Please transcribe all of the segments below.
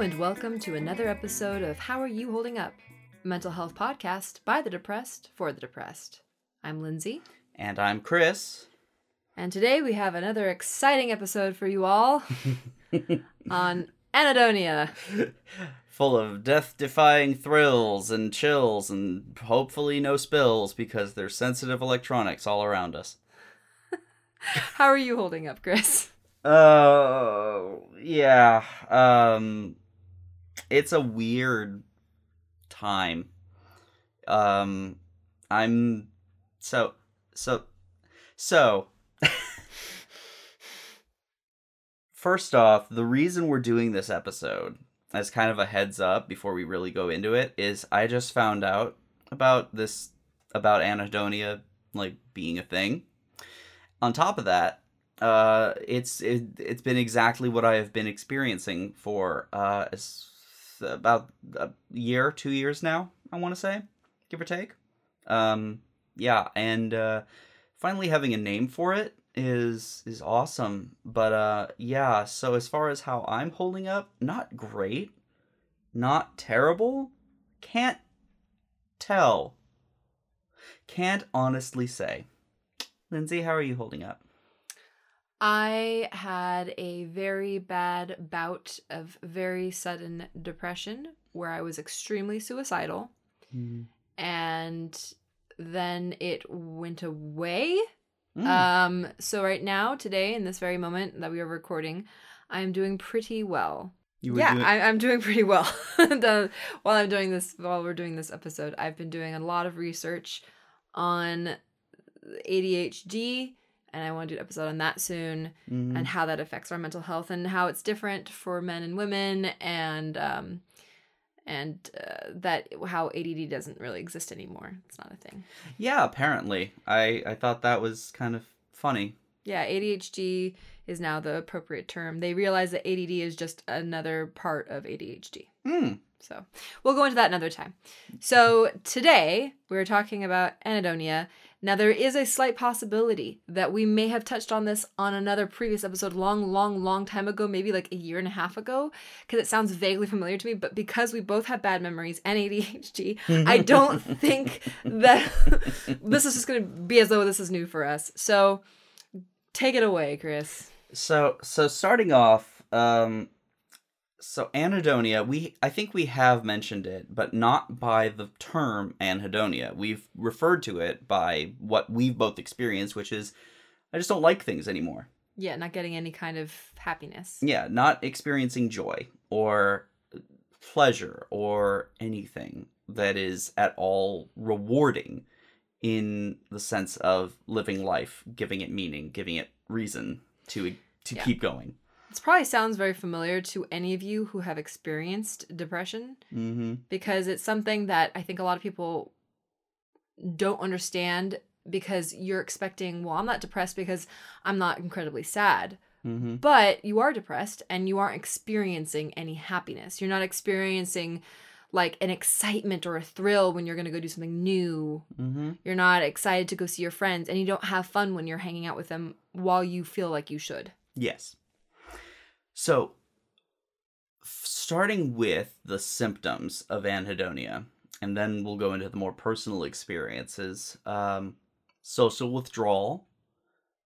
and welcome to another episode of How Are You Holding Up? A mental health podcast by the depressed for the depressed. I'm Lindsay, And I'm Chris. and today we have another exciting episode for you all on Anhedonia. Full of death defying thrills and chills and hopefully no spills because there's sensitive electronics all around us. How are you holding up, Chris? Oh, yeah. Um it's a weird time. Um I'm so so so First off, the reason we're doing this episode as kind of a heads up before we really go into it is I just found out about this about anhedonia like being a thing. On top of that, uh, it's it, it's been exactly what I have been experiencing for uh s- about a year, two years now. I want to say, give or take. Um, yeah, and uh, finally having a name for it is is awesome. But uh, yeah. So as far as how I'm holding up, not great, not terrible. Can't tell. Can't honestly say. Lindsay, how are you holding up? I had a very bad bout of very sudden depression where I was extremely suicidal and then it went away. Mm. Um so right now today in this very moment that we are recording, I'm doing pretty well. yeah, doing- I, I'm doing pretty well. The- while I'm doing this, while we're doing this episode, I've been doing a lot of research on ADHD, and I want to do an episode on that soon, Mhm. and how that affects our mental health, and how it's different for men and women, and um, and uh, that how ADD doesn't really exist anymore. It's not a thing. Yeah, apparently. I I thought that was kind of funny. Yeah, ADHD is now the appropriate term. They realize that ADD is just another part of ADHD. Hmm. So we'll go into that another time. So today we're talking about anhedonia. Now there is a slight possibility that we may have touched on this on another previous episode long, long, long time ago, maybe like a year and a half ago, because it sounds vaguely familiar to me. But because we both have bad memories and ADHD, I don't think that this is just going to be as though this is new for us. So take it away, Chris. So so starting off, um, so anhedonia, we I think we have mentioned it, but not by the term anhedonia. We've referred to it by what we've both experienced, which is I just don't like things anymore. Yeah, not getting any kind of happiness. Yeah, not experiencing joy or pleasure or anything that is at all rewarding in the sense of living life, giving it meaning, giving it reason to to Yeah. keep going. This probably sounds very familiar to any of you who have experienced depression Mm-hmm. because it's something that I think a lot of people don't understand because you're expecting, well, I'm not depressed because I'm not incredibly sad. Mm-hmm. But you are depressed and you aren't experiencing any happiness. You're not experiencing like an excitement or a thrill when you're going to go do something new. Mm-hmm. You're not excited to go see your friends and you don't have fun when you're hanging out with them while you feel like you should. Yes. So, starting with the symptoms of anhedonia, and then we'll go into the more personal experiences. Um, social withdrawal,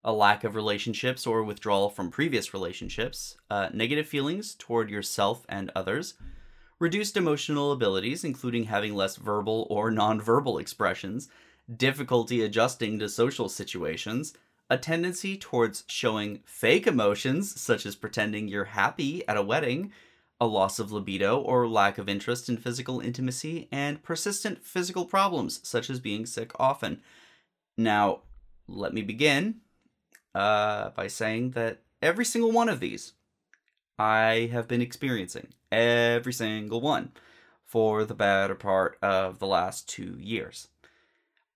a lack of relationships or withdrawal from previous relationships, uh, negative feelings toward yourself and others, reduced emotional abilities, including having less verbal or nonverbal expressions, difficulty adjusting to social situations, a tendency towards showing fake emotions, such as pretending you're happy at a wedding, a loss of libido or lack of interest in physical intimacy, and persistent physical problems, such as being sick often. Now, let me begin uh, by saying that every single one of these I have been experiencing. Every single one for the better part of the last two years.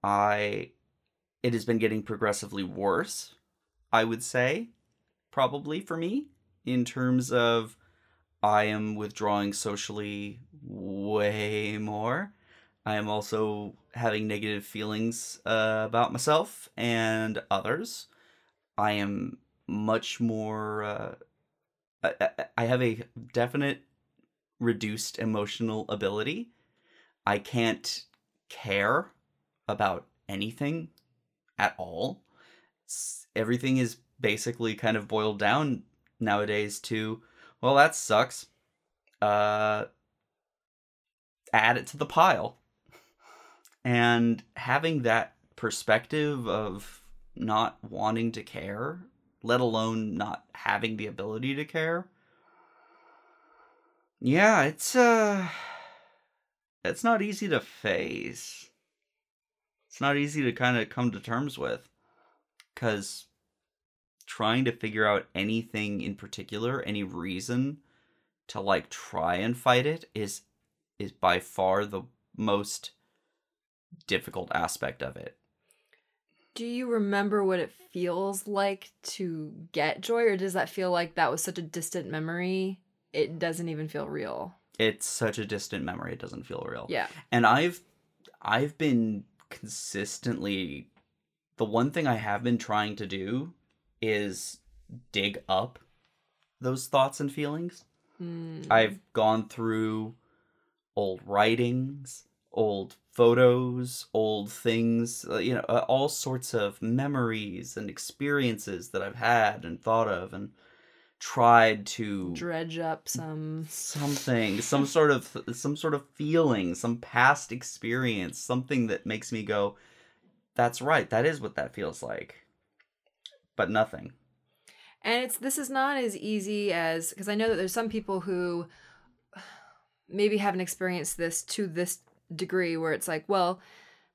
I it has been getting progressively worse, I would say, probably for me, in terms of I am withdrawing socially way more. I am also having negative feelings uh, about myself and others. I am much more. Uh, I, I- I have a definite reduced emotional ability. I can't care about anything at all. Everything is basically kind of boiled down nowadays to, well, that sucks. Uh, add it to the pile. And having that perspective of not wanting to care, let alone not having the ability to care. Yeah, it's uh it's not easy to face. It's not easy to kind of come to terms with cuz trying to figure out anything in particular, any reason to like try and fight it is is by far the most difficult aspect of it. Do you remember what it feels like to get joy, or does that feel like that was such a distant memory? It doesn't even feel real. It's such a distant memory it doesn't feel real. Yeah. And I've I've been consistently the one thing I have been trying to do is dig up those thoughts and feelings. Mm. I've gone through old writings, old photos, old things, uh, you know, uh, all sorts of memories and experiences that I've had and thought of and tried to dredge up some. something, some sort of some sort of feeling, some past experience, something that makes me go that's right, that is what that feels like. But nothing. And it's this is not as easy as because I know that there's some people who maybe haven't experienced this to this degree where it's like, well,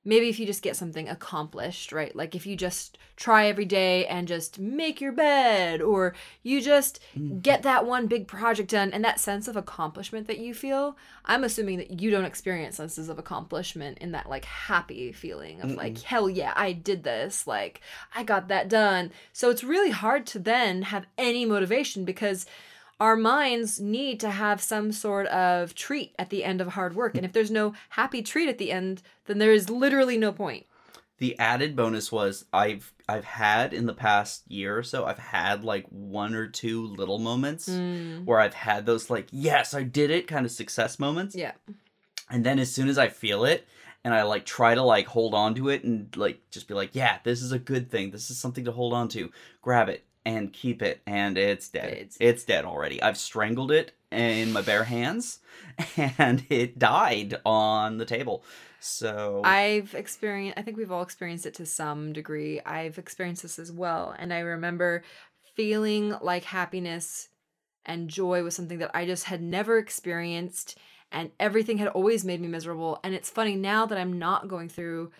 maybe if you just get something accomplished, right? Like if you just try every day and just make your bed or you just mm-hmm. get that one big project done and that sense of accomplishment that you feel, I'm assuming that you don't experience senses of accomplishment in that like happy feeling of like, hell yeah, I did this, like I got that done. So it's really hard to then have any motivation because our minds need to have some sort of treat at the end of hard work. And if there's no happy treat at the end, then there is literally no point. The added bonus was I've I've had in the past year or so I've had like one or two little moments Mm. where I've had those like yes I did it kind of success moments Yeah. and then as soon as I feel it and I like try to like hold on to it and like just be like yeah this is a good thing this is something to hold on to grab it and keep it and it's dead It's- it's, dead already I've strangled it in my bare hands and it died on the table so I've experienced, I think we've all experienced it to some degree. I've experienced this as well. And I remember feeling like happiness and joy was something that I just had never experienced. And everything had always made me miserable. And it's funny now that I'm not going through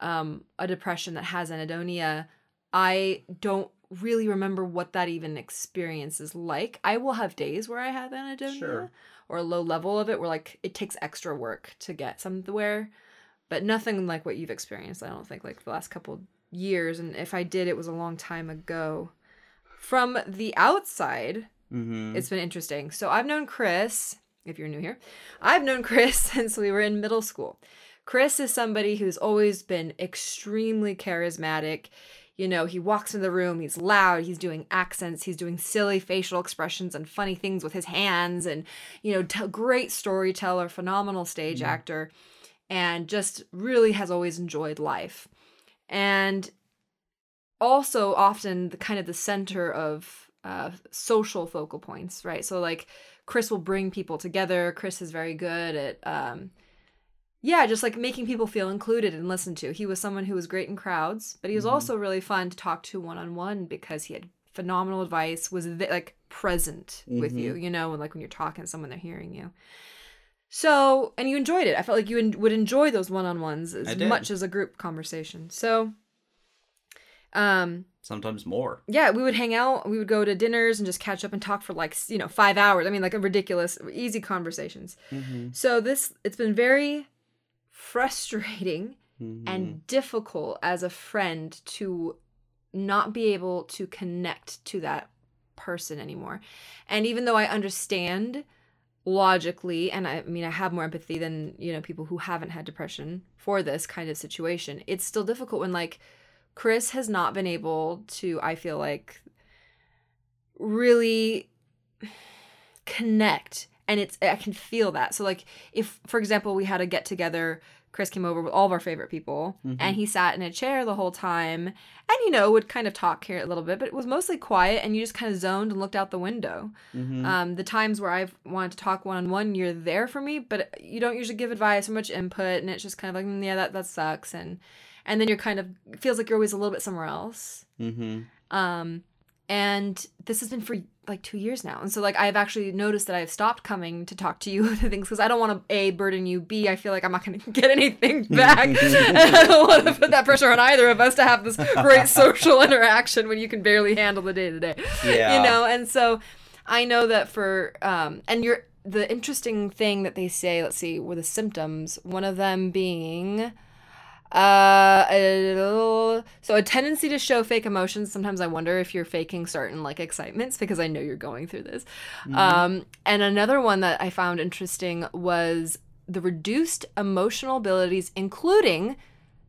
um, a depression that has anhedonia, I don't really remember what that even experience is like. I will have days where I have anhedonia Sure. or a low level of it where like it takes extra work to get somewhere but nothing like what you've experienced i don't think like the last couple years and if i did it was a long time ago from the outside mhm. it's been interesting so i've known chris if you're new here i've known chris since we were in middle school chris is somebody who's always been extremely charismatic you know he walks into the room he's loud he's doing accents he's doing silly facial expressions and funny things with his hands and you know t- great storyteller phenomenal stage actor and just really has always enjoyed life. And also often the kind of the center of uh, social focal points right? So like chris will bring people together chris is very good at um, yeah just like making people feel included and listened to. He was someone who was great in crowds but he was Mhm. also really fun to talk to one-on-one because he had phenomenal advice was th- like present with Mhm. you you know and like when you're talking to someone they're hearing you. So and you enjoyed it. I felt like you en- would enjoy those one-on-ones as much as a group conversation. So um sometimes more. yeah we would hang out we would go to dinners and just catch up and talk for like you know five hours. I mean like a ridiculous easy conversations. Mm-hmm. so this it's been very frustrating Mm-hmm. and difficult as a friend to not be able to connect to that person anymore. And even though I understand logically and I, I mean I have more empathy than, you know, people who haven't had depression for this kind of situation, it's still difficult when like Chris has not been able to I feel like really connect and it's I can feel that. So like if for example we had a get together, Chris came over with all of our favorite people Mhm. and he sat in a chair the whole time and you know would kind of talk here a little bit, but it was mostly quiet and you just kind of zoned and looked out the window. Mhm. Um, the times where I've wanted to talk one on one, you're there for me, but you don't usually give advice or much input, and it's just kind of like, "Mm, yeah, that that sucks, and and then you're kind of feels like you're always a little bit somewhere else. Mhm. Um, and this has been for like two years now, and so like I've actually noticed that I've stopped coming to talk to you to things because I don't want to a burden you, b I feel like I'm not going to get anything back, and I don't want to put that pressure on either of us to have this great social interaction when you can barely handle the day to day Yeah. you know and so i know that for um and you're the interesting thing that they say let's see were the symptoms one of them being uh a so a tendency to show fake emotions. Sometimes i wonder if you're faking certain like excitements because i know you're going through this. Um and another one that i found interesting was the reduced emotional abilities including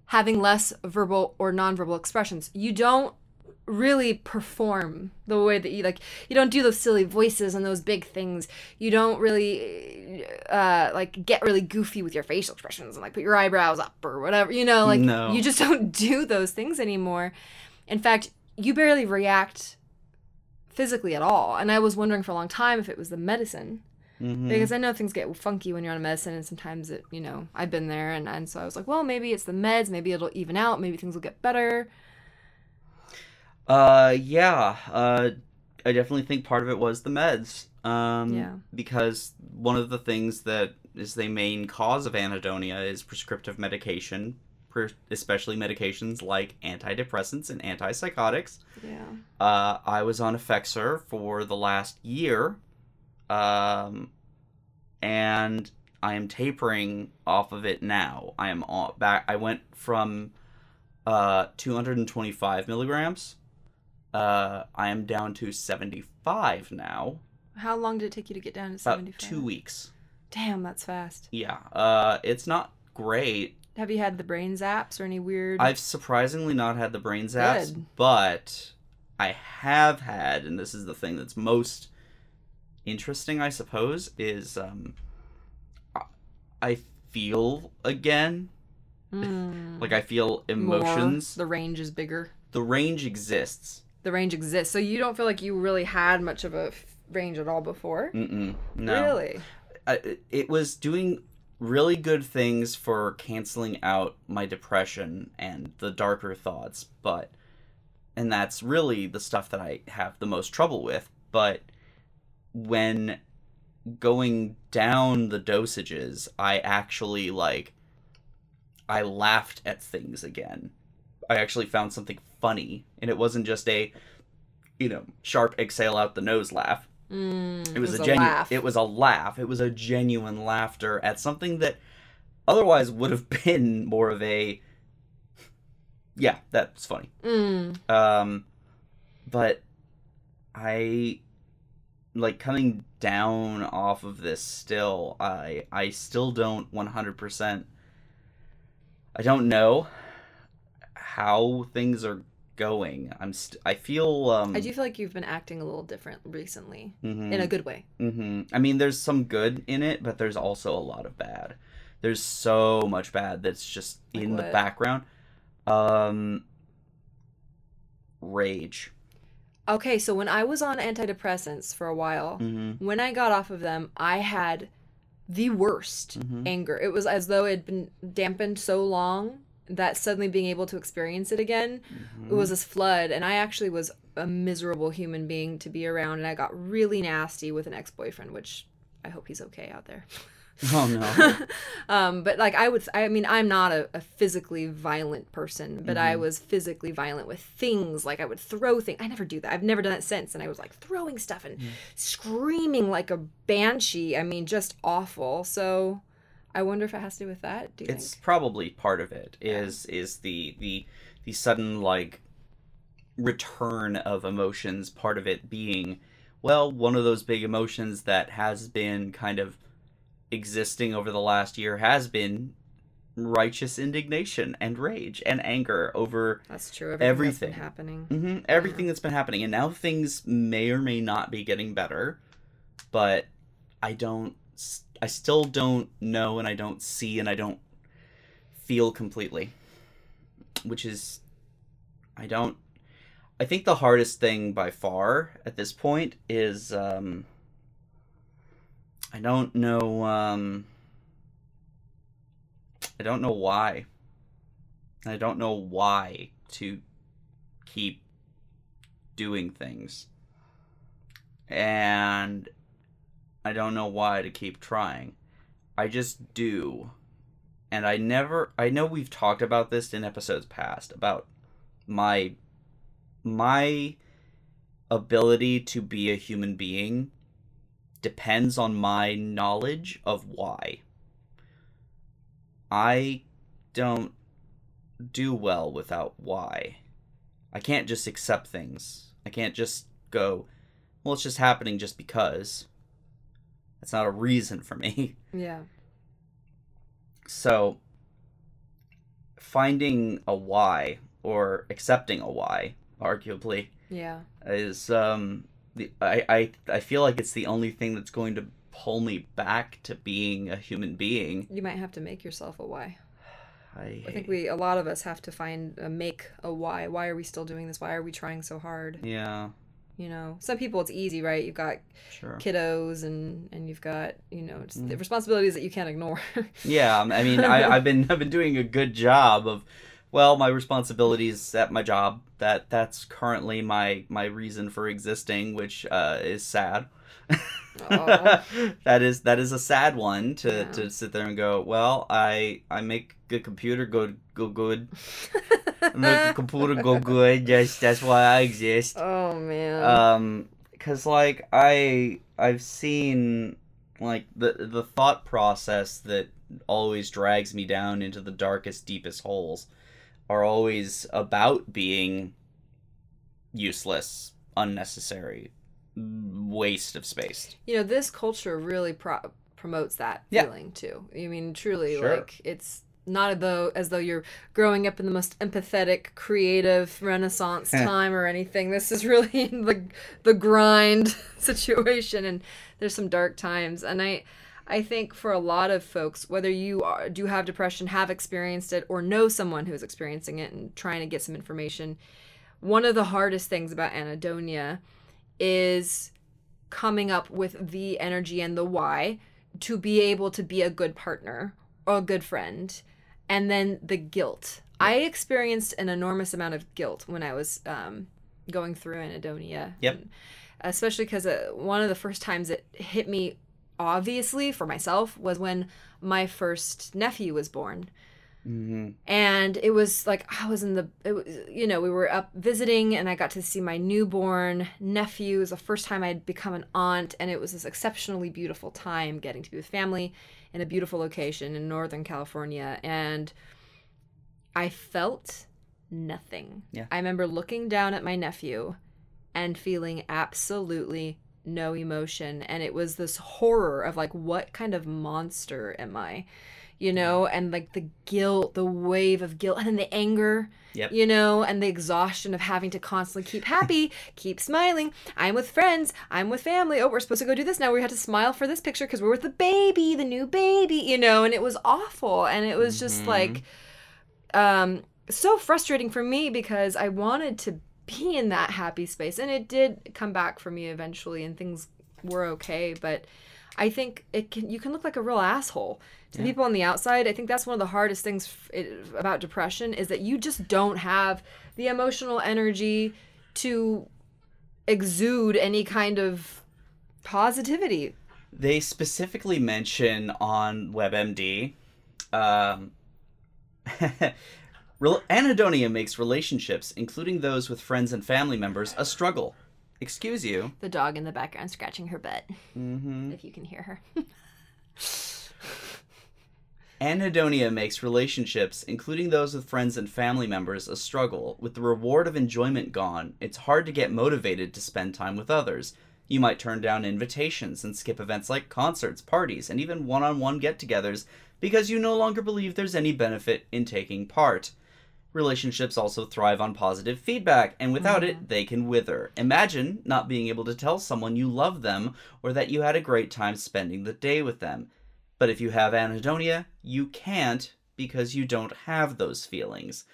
having less verbal or nonverbal expressions. You don't really perform the way that you like you don't do those silly voices and those big things you don't really uh like get really goofy with your facial expressions and like put your eyebrows up or whatever you know like No. you just don't do those things anymore in fact you barely react physically at all and i was wondering for a long time if it was the medicine Mhm. because I know things get funky when you're on a medicine, and sometimes it, you know, I've been there, and, and so I was like, well, maybe it's the meds, maybe it'll even out, maybe things will get better. Uh, yeah. Uh, I definitely think part of it was the meds. Um, Yeah. Because one of the things that is the main cause of anhedonia is prescriptive medication, especially medications like antidepressants and antipsychotics. Yeah. Uh, I was on Effexor for the last year, um, and I am tapering off of it now. I am on, back. I went from uh, 225 milligrams. Uh, I am down to 75 now. How long did it take you to get down to About 75? two weeks. Damn, that's fast. Yeah. Uh, it's not great. Have you had the brain zaps or any weird? I've surprisingly not had the brain zaps, Good. but I have had, and this is the thing that's most interesting, I suppose, is um, I- feel again. Mm. Like I feel More. emotions. The range is bigger. The range exists. The range exists, so you don't feel like you really had much of a f- range at all before. Mm-mm, no. Really? I, it was doing really good things for canceling out my depression and the darker thoughts, but and that's really the stuff that I have the most trouble with. But when going down the dosages, I actually like I laughed at things again. I actually found something funny, and it wasn't just a you know sharp exhale out the nose laugh. Mm, it was, a, genuine laugh. it was a laugh. It was a genuine laughter at something that otherwise would have been more of a yeah that's funny. Mm, um but i like coming down off of this still i i still don't 100% i don't know how things are going i'm st- i feel um I do feel like you've been acting a little different recently, mhm. in a good way. hmm I mean, there's some good in it, but there's also a lot of bad. There's so much bad that's just Like in the background. Um, rage. Okay, so when I was on antidepressants for a while, hmm when I got off of them, I had the worst Mhm. anger. It was as though it had been dampened so long that suddenly being able to experience it again, it was this flood. And I actually was a miserable human being to be around. And I got really nasty with an ex boyfriend, which I hope he's okay out there. Oh no. um, but like I would, I mean, I'm not a, a physically violent person, but I Mhm. was physically violent with things. Like I would throw things. I never do that. I've never done that since. And I was like throwing stuff and screaming like a banshee. I mean, just awful. So I wonder if it has to do with that. Do you it's think? probably part of it. Is is the the the sudden like return of emotions. Part of it being, well, one of those big emotions that has been kind of existing over the last year has been righteous indignation and rage and anger over That's true. Everything, that's been everything. happening. hmm everything that's been happening. And now things may or may not be getting better, but I don't I still don't know and I don't see and I don't feel completely. Which is I don't I think the hardest thing by far at this point is um I don't know um I don't know why. I don't know why to keep doing things. And I don't know why to keep trying. I just do. And I never I know we've talked about this in episodes past about my my ability to be a human being depends on my knowledge of why. I don't do well without why. I can't just accept things. I can't just go, well, it's just happening just because. That's not a reason for me. Yeah. So, finding a why or accepting a why, arguably, Yeah. is um the I, I I feel like it's the only thing that's going to pull me back to being a human being. You might have to make yourself a why. I, I think we, a lot of us have to find, uh, make a why. Why are we still doing this? Why are we trying so hard? yeah, You know, some people it's easy, right? You've got sure. kiddos and and you've got you know just Mm. the responsibilities that you can't ignore. Yeah, um, I mean, I, I've been I've been doing a good job of, well, my responsibilities at my job. That that's currently my my reason for existing, which uh, is sad. That is that is a sad one to, Yeah. to sit there and go. Well, I I make the computer go go good. Make the computer go good. That's that's why I exist. oh man. Um, cause like I I've seen like the the thought process that always drags me down into the darkest, deepest holes are always about being useless, unnecessary, waste of space. you know, this culture really pro- promotes that Yeah. feeling too. I mean, truly, Sure. like it's not though as though you're growing up in the most empathetic, creative Renaissance time or anything. This is really the the grind situation, and there's some dark times. And I, I think for a lot of folks, whether you are, do have depression, have experienced it, or know someone who's experiencing it and trying to get some information, one of the hardest things about anhedonia is coming up with the energy and the why to be able to be a good partner or a good friend and then the guilt i experienced an enormous amount of guilt when i was um, going through anhedonia Yep. And especially because uh, one of the first times it hit me obviously for myself was when my first nephew was born Mm-hmm. and it was like I was in the, it was, you know, we were up visiting, and I got to see my newborn nephew. It was the first time I'd become an aunt, and it was this exceptionally beautiful time getting to be with family in a beautiful location in Northern California, and I felt nothing. Yeah. I remember looking down at my nephew and feeling absolutely no emotion, and it was this horror of like, what kind of monster am I? You know, and like the guilt, the wave of guilt, and then the anger, Yep. you know, and the exhaustion of having to constantly keep happy, keep smiling. I'm with friends, I'm with family. Oh, we're supposed to go do this now. We had to smile for this picture because we're with the baby, the new baby, you know, and it was awful. And it was just Mhm. like, um, so frustrating for me because I wanted to be in that happy space, and it did come back for me eventually, and things were okay, but. I think it can. You can look like a real asshole to Yeah. people on the outside. I think that's one of the hardest things f- it, about depression is that you just don't have the emotional energy to exude any kind of positivity. They specifically mention on WebMD, um, anhedonia makes relationships, including those with friends and family members, a struggle. Excuse you. The dog in the background scratching her butt, Mm-hmm. if you can hear her. Anhedonia makes relationships, including those with friends and family members, a struggle. With the reward of enjoyment gone, it's hard to get motivated to spend time with others. You might turn down invitations and skip events like concerts, parties, and even one on one get togethers because you no longer believe there's any benefit in taking part. Relationships also thrive on positive feedback, and without it, they can wither. Imagine not being able to tell someone you love them or that you had a great time spending the day with them. But if you have anhedonia, you can't because you don't have those feelings.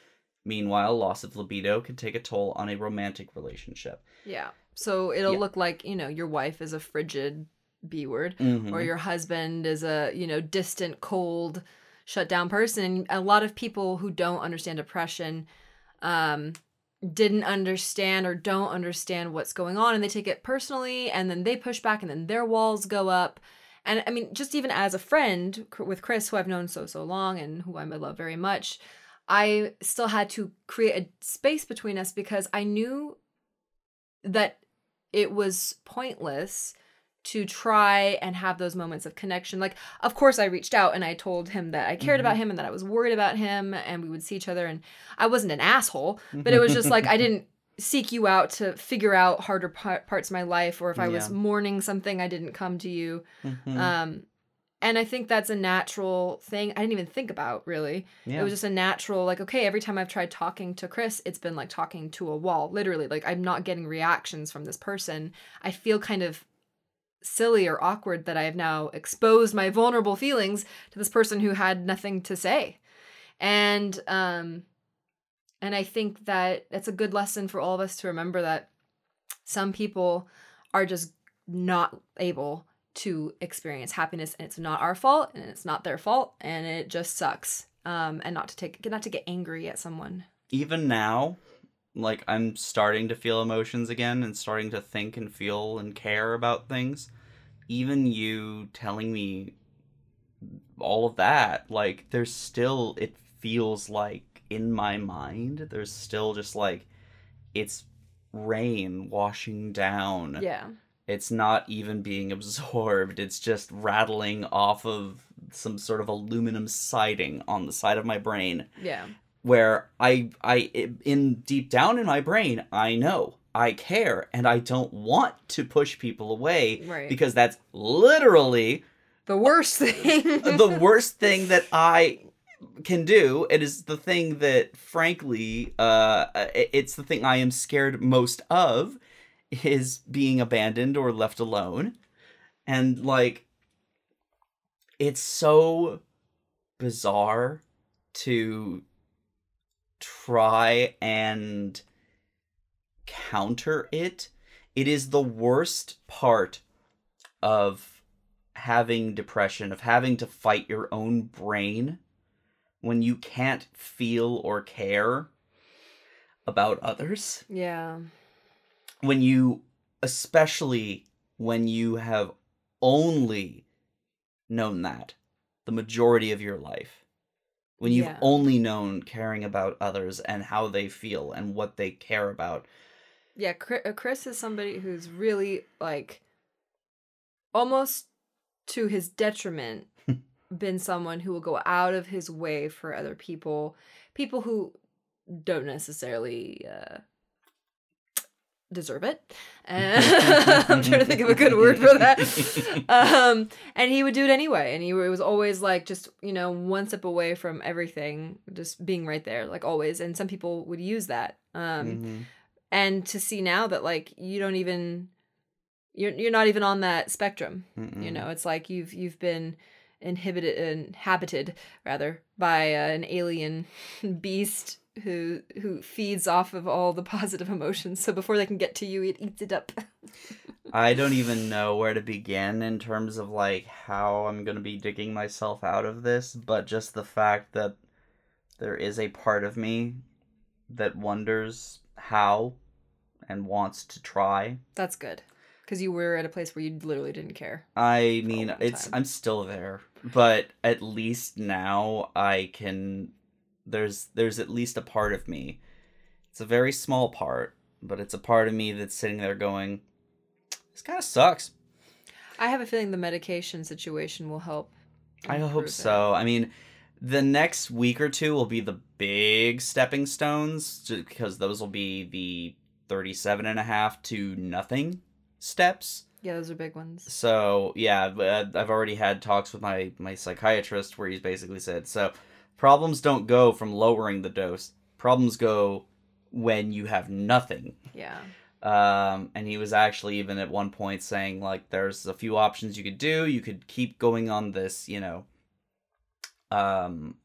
Meanwhile, loss of libido can take a toll on a romantic relationship. Yeah. So it'll Yeah. look like, you know, your wife is a frigid B word Mhm. or your husband is a, you know, distant, cold, shut down person. And a lot of people who don't understand depression um didn't understand or don't understand what's going on and they take it personally and then they push back and then their walls go up. And I mean, just even as a friend with Chris, who I've known so, so long and who I love very much, I still had to create a space between us because I knew that it was pointless to try and have those moments of connection. Like, of course, I reached out and I told him that I cared about him and that I was worried about him and we would see each other. And I wasn't an asshole, but it was just like I didn't seek you out to figure out harder par- parts of my life or if I was mourning something, I didn't come to you. Mhm. Um, and I think that's a natural thing. I didn't even think about really. yeah. It was just a natural, like, okay, every time I've tried talking to Chris, it's been like talking to a wall, literally. Like, I'm not getting reactions from this person. I feel kind of silly or awkward that I have now exposed my vulnerable feelings to this person who had nothing to say. And, um, and I think that it's a good lesson for all of us to remember that some people are just not able to experience happiness and it's not our fault and it's not their fault and it just sucks um and not to take not to get angry at someone even now, like I'm starting to feel emotions again and starting to think and feel and care about things. Even you telling me all of that, like there's still it feels like in my mind, there's still just like it's rain washing down. yeah It's not even being absorbed. It's just rattling off of some sort of aluminum siding on the side of my brain yeah where I I in deep down in my brain I know I care and I don't want to push people away right because that's literally the worst thing the worst thing that I can do. It is the thing that frankly uh it's the thing I am scared most of is being abandoned or left alone. And like it's so bizarre to try and counter it. It is the worst part of having depression, of having to fight your own brain when you can't feel or care about others. yeah When you, especially when you have only known that the majority of your life. When you've Yeah. only known caring about others and how they feel and what they care about. yeah uh, chris is somebody who's really like almost to his detriment been someone who will go out of his way for other people people who don't necessarily uh deserve it. And i'm trying to think of a good word for that. Um and he would do it anyway. And he was always like just you know one step away from everything just being right there like always. And some people would use that. Um Mhm. and to see now that like you don't even you're you're not even on that spectrum. You Mm-mm. know it's like you've you've been inhibited inhabited rather by uh, an alien beast who who feeds off of all the positive emotions so before they can get to you it eats it up I don't even know where to begin in terms of like how I'm going to be digging myself out of this, but just the fact that there is a part of me that wonders how and wants to try. that's good because you were at a place where you literally didn't care I mean, it's time. I'm still there, but at least now I can there's there's at least a part of me. It's a very small part, but it's a part of me that's sitting there going this kind of sucks. i have a feeling the medication situation will help I hope it. so. I mean, the next week or two will be the big stepping stones because those will be the 37 and a half to nothing steps. yeah those are big ones So, yeah, uh, I've already had talks with my my psychiatrist where he's basically said, so problems don't go from lowering the dose. Problems go when you have nothing. Yeah. Um, and he was actually even at one point saying like there's a few options you could do. You could keep going on this, you know, um,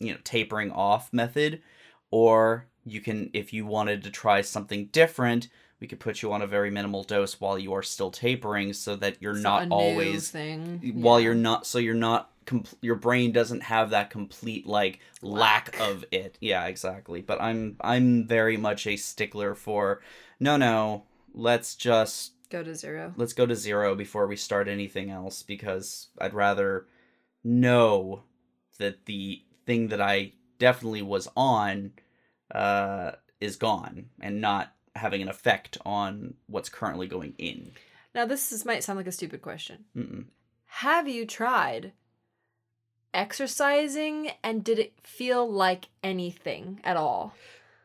you know, tapering off method, or you can, if you wanted to try something different, we could put you on a very minimal dose while you are still tapering, so that you're It's not always thing. while Yeah. you're not so you're not com- your brain doesn't have that complete like lack. Lack. of it yeah exactly but i'm i'm very much a stickler for no no let's just go to zero. let's go to zero before we start anything else because i'd rather know that the thing that i definitely was on uh is gone and not having an effect on what's currently going in Now this is, might sound like a stupid question. Mm-mm. Have you tried exercising and did it feel like anything at all?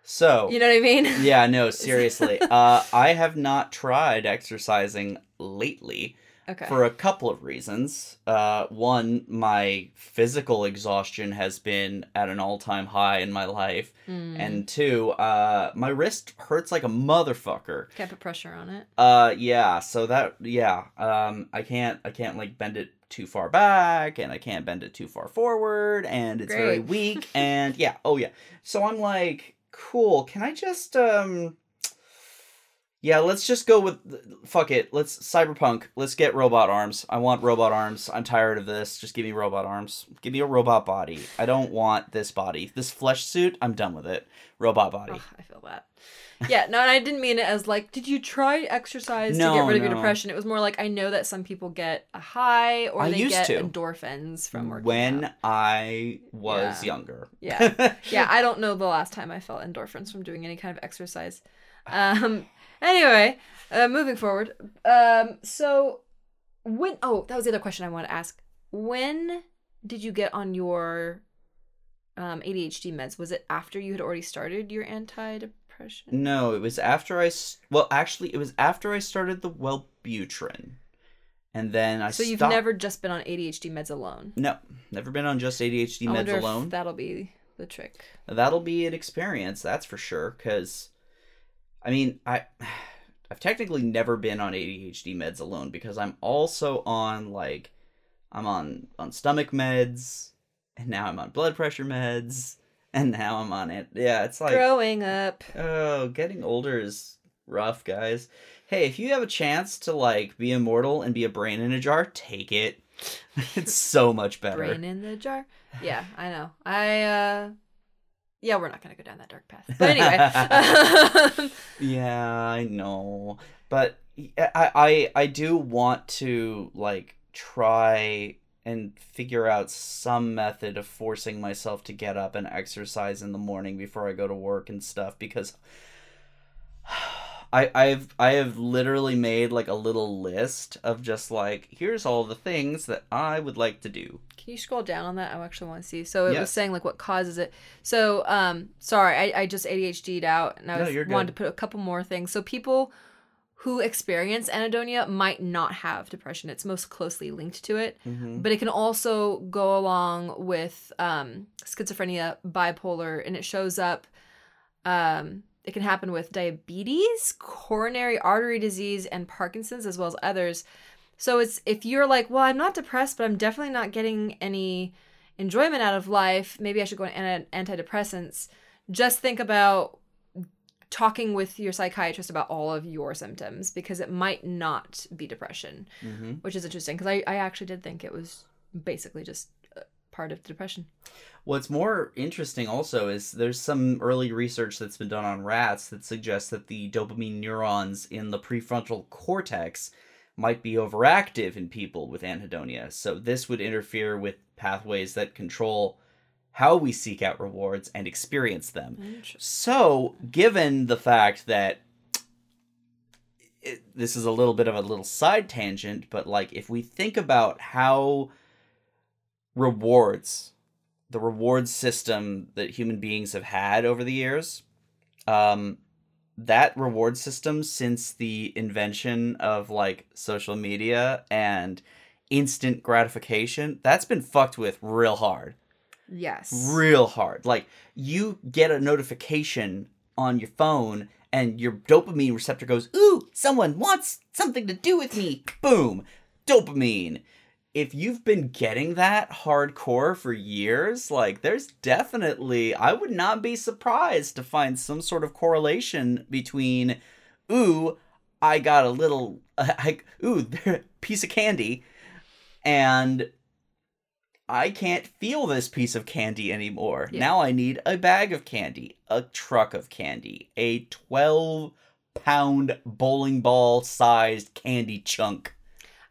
so You know what I mean? yeah no seriously uh i have not tried exercising lately Okay. for a couple of reasons uh one my physical exhaustion has been at an all-time high in my life Mm. and two uh my wrist hurts like a motherfucker can't put pressure on it. uh yeah so that yeah um i can't i can't like bend it too far back and i can't bend it too far forward and it's very weak and yeah oh yeah. So i'm like cool can i just um yeah let's just go with fuck it let's cyberpunk let's get robot arms. I want robot arms. I'm tired of this. Just give me robot arms. Give me a robot body. I don't want this body. This flesh suit i'm done with it. Robot body. Ugh, I feel that. Yeah, no, and I didn't mean it as like, did you try exercise No, to get rid of your depression? It was more like I know that some people get a high or I they get to. endorphins from working when out. i was Yeah. younger Yeah. yeah, I don't know the last time I felt endorphins from doing any kind of exercise. Um anyway, uh, moving forward. Um so when oh, that was the other question I wanted to ask. When did you get on your um ADHD meds? Was it after you had already started your antidepressant? No, it was after I. Well, actually, it was after I started the Wellbutrin, and then I. so you've stopped- never just been on ADHD meds alone. No, never been on just ADHD I meds alone. that'll be the trick. That'll be an experience, that's for sure. Because, I mean, I. I've technically never been on ADHD meds alone because I'm also on like, I'm on on stomach meds, and now I'm on blood pressure meds, and now I'm on it. Yeah, it's like Growing up. Oh, getting older is rough, guys. Hey, if you have a chance to like be immortal and be a brain in a jar, take it. it's so much better. Brain in the jar. Yeah, I know. I uh yeah, we're not gonna go down that dark path. But anyway. yeah, I know. But I, I I do want to like try and figure out some method of forcing myself to get up and exercise in the morning before I go to work and stuff because I I've I have literally made like a little list of just like here's all the things that I would like to do. Can you scroll down on that? I actually want to see. So it was saying like what causes it. So um sorry, I, I just ADHD'd out and I was, wanted to put a couple more things. So people who experience anhedonia might not have depression. It's most closely linked to it. Mm-hmm. but it can also go along with um, schizophrenia, bipolar, and it shows up. Um, it can happen with diabetes, coronary artery disease, and Parkinson's, as well as others. So it's if you're like, well, I'm not depressed, but I'm definitely not getting any enjoyment out of life. Maybe I should go on antidepressants. Just think about talking with your psychiatrist about all of your symptoms because it might not be depression Mm-hmm. which is interesting because I, I actually did think it was basically just uh, part of the depression. What's more interesting also is there's some early research that's been done on rats that suggests that the dopamine neurons in the prefrontal cortex might be overactive in people with anhedonia. So this would interfere with pathways that control how we seek out rewards and experience them. So, given the fact that it, this is a little bit of a little side tangent, but like if we think about how rewards, the reward system that human beings have had over the years, um, that reward system since the invention of like social media and instant gratification, that's been fucked with real hard. Yes. real hard. Like you get a notification on your phone and your dopamine receptor goes, "Ooh, someone wants something to do with me." Boom. Dopamine. If you've been getting that hardcore for years, like there's definitely I would not be surprised to find some sort of correlation between ooh, I got a little ooh, piece of candy and I can't feel this piece of candy anymore. Yeah. Now I need a bag of candy, a truck of candy, a 12 pound bowling ball sized candy chunk.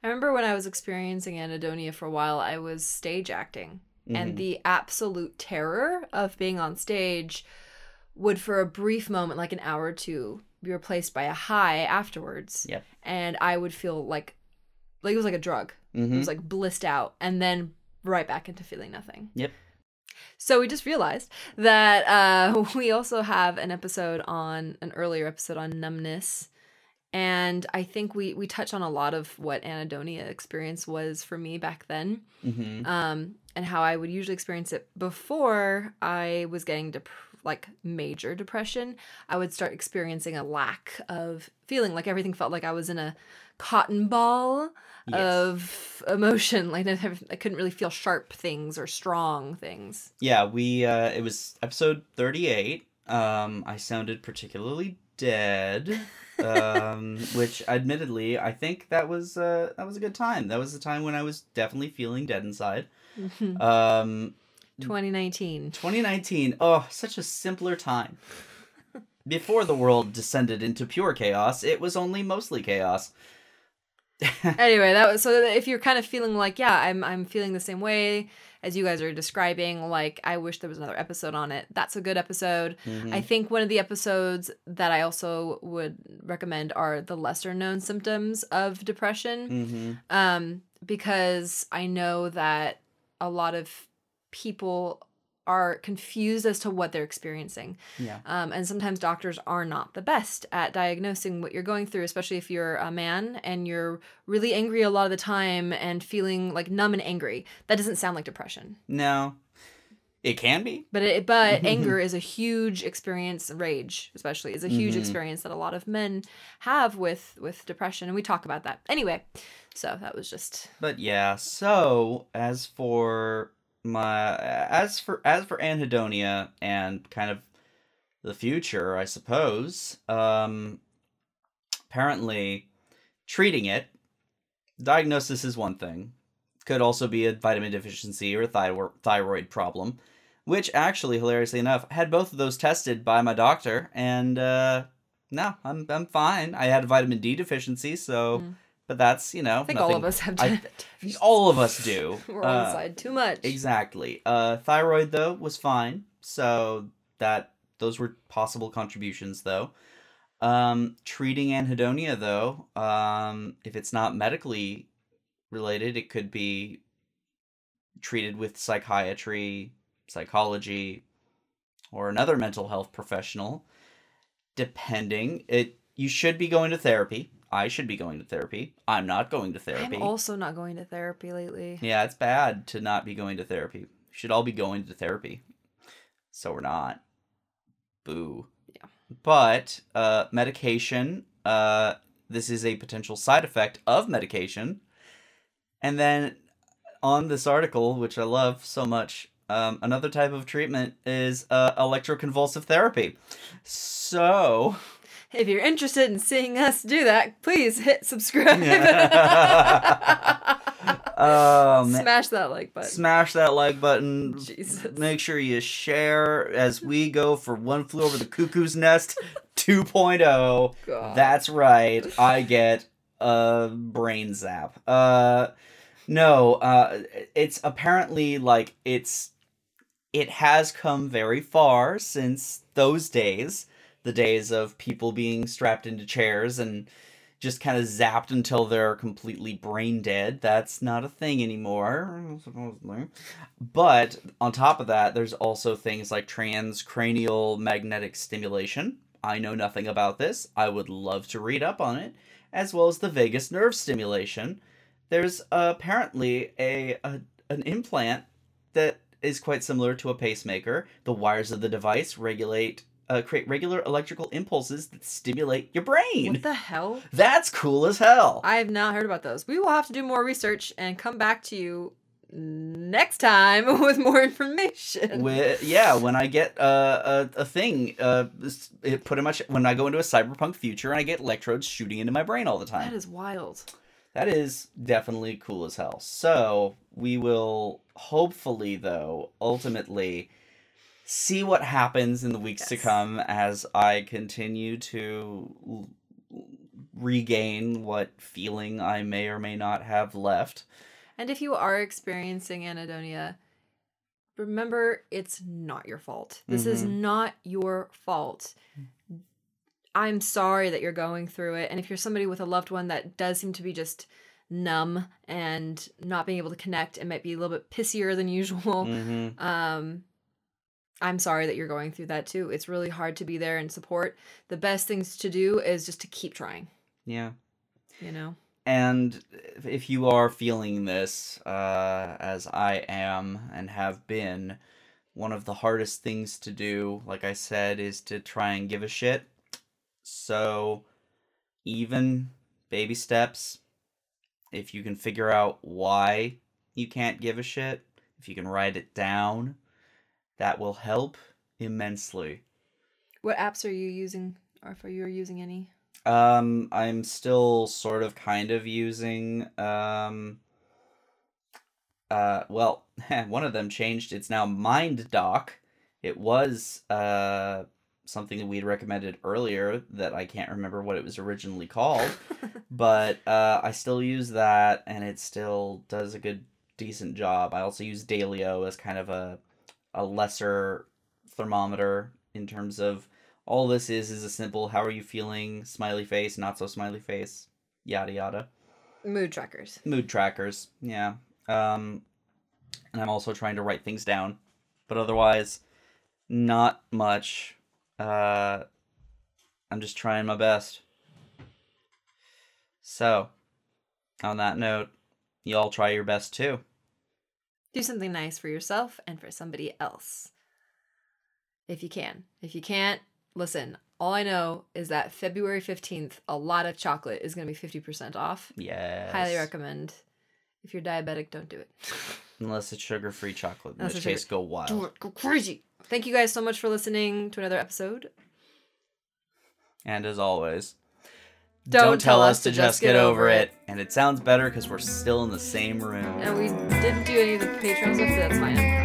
I remember when I was experiencing anhedonia for a while, I was stage acting. And Mhm. the absolute terror of being on stage would, for a brief moment, like an hour or two, be replaced by a high afterwards. Yep. And I would feel like, like it was like a drug. It Mhm. was like blissed out, and then right back into feeling nothing. Yep. So we just realized that uh, we also have an episode on an earlier episode on numbness, and I think we we touch on a lot of what anhedonia experience was for me back then, Mhm. um, and how I would usually experience it before I was getting dep- like major depression. I would start experiencing a lack of feeling, like everything felt like I was in a cotton ball Yes. of emotion. Like I I couldn't really feel sharp things or strong things. Yeah, we uh it was episode 38. Um I sounded particularly dead. um which admittedly I think that was uh that was a good time. That was the time when I was definitely feeling dead inside. Um 2019. 2019. Oh, such a simpler time. Before the world descended into pure chaos, it was only mostly chaos. anyway, that was so if you're kind of feeling like, yeah, I'm I'm feeling the same way as you guys are describing, like I wish there was another episode on it. That's a good episode. Mhm. I think one of the episodes that I also would recommend are the lesser known symptoms of depression. Mhm. Um, because I know that a lot of people are confused as to what they're experiencing. Yeah. Um, and sometimes doctors are not the best at diagnosing what you're going through, especially if you're a man and you're really angry a lot of the time and feeling like numb and angry. That doesn't sound like depression. No. It can be. But it, but anger is a huge experience. Rage, especially, is a huge Mhm. experience that a lot of men have with with depression, and we talk about that anyway. So that was just But yeah, so as for my as for as for anhedonia and kind of the future, I suppose, um apparently treating it diagnosis is one thing. Could also be a vitamin deficiency or a thyro- thyroid problem, which actually hilariously enough had both of those tested by my doctor and uh no, I'm I'm fine. I had a vitamin D deficiency, so Mm. But that's, you know, I think all of us have I- done it. all of us do. We're on Uh, side too much. Exactly. Uh, thyroid though was fine, so that those were possible contributions though. Um, treating anhedonia though, um, if it's not medically related, it could be treated with psychiatry, psychology, or another mental health professional. Depending, it you should be going to therapy. I should be going to therapy. I'm not going to therapy. I'm also not going to therapy lately. Yeah, it's bad to not be going to therapy. We should all be going to therapy. So we're not. Boo. Yeah. But uh medication, uh this is a potential side effect of medication. And then on this article, which I love so much, um, another type of treatment is uh, electroconvulsive therapy. So, If you're interested in seeing us do that, please hit subscribe. um, Smash that like button. smash that like button. Jesus. Make sure you share as we go for One Flew Over the Cuckoo's Nest 2.0. God. That's right. I get a brain zap. Uh no, uh it's apparently like it's it has come very far since those days, the days of people being strapped into chairs and just kind of zapped until they're completely brain dead. That's not a thing anymore, supposedly. But on top of that, there's also things like transcranial magnetic stimulation. I know nothing about this. I would love to read up on it, as well as the vagus nerve stimulation. There's apparently a, a an implant that is quite similar to a pacemaker. The wires of the device regulate uh, create regular electrical impulses that stimulate your brain. What the hell? That's cool as hell. I have not heard about those. We will have to do more research and come back to you next time with more information. With, yeah, when I get uh, a, a thing, uh, it pretty much when I go into a cyberpunk future and I get electrodes shooting into my brain all the time. that is wild. That is definitely cool as hell. So we will hopefully, though, ultimately see what happens in the weeks to come as I continue to l- regain what feeling I may or may not have left. And if you are experiencing anhedonia, remember it's not your fault. This is Mhm. not your fault. I'm sorry that you're going through it. And if you're somebody with a loved one that does seem to be just numb and not being able to connect and might be a little bit pissier than usual, hmm um I'm sorry that you're going through that too. It's really hard to be there and support. The best things to do is just to keep trying, Yeah. you know. And if you are feeling this, uh, as I am and have been, one of the hardest things to do, like I said, is to try and give a shit. So, even baby steps, if you can figure out why you can't give a shit, if you can write it down, that will help immensely. What apps are you using or if you are using any? Um, I'm still sort of kind of using um uh well, one of them changed. It's now Mind Doc. It was uh something that we'd recommended earlier that I can't remember what it was originally called, but uh I still use that and it still does a good decent job. I also use Daylio as kind of a a lesser thermometer in terms of all this is is a simple how are you feeling? Smiley face not so smiley face yada yada. Mood trackers. mood trackers yeah. Um and i'm also trying to write things down. But otherwise not much. Uh i'm just trying my best. So on that note y'all try your best too Do something nice for yourself and for somebody else. If you can. If you can't, listen, all I know is that February 15th, a lot of chocolate is going to be 50% off. yes Highly recommend. If you're diabetic, don't do it. unless it's sugar-free chocolate in which case go wild do it. Go crazy. Thank you guys so much for listening to another episode. And as always, Don't tell us to just get over it. And it sounds better because we're still in the same room. And we didn't do any of the patrons, stuff, but that's fine.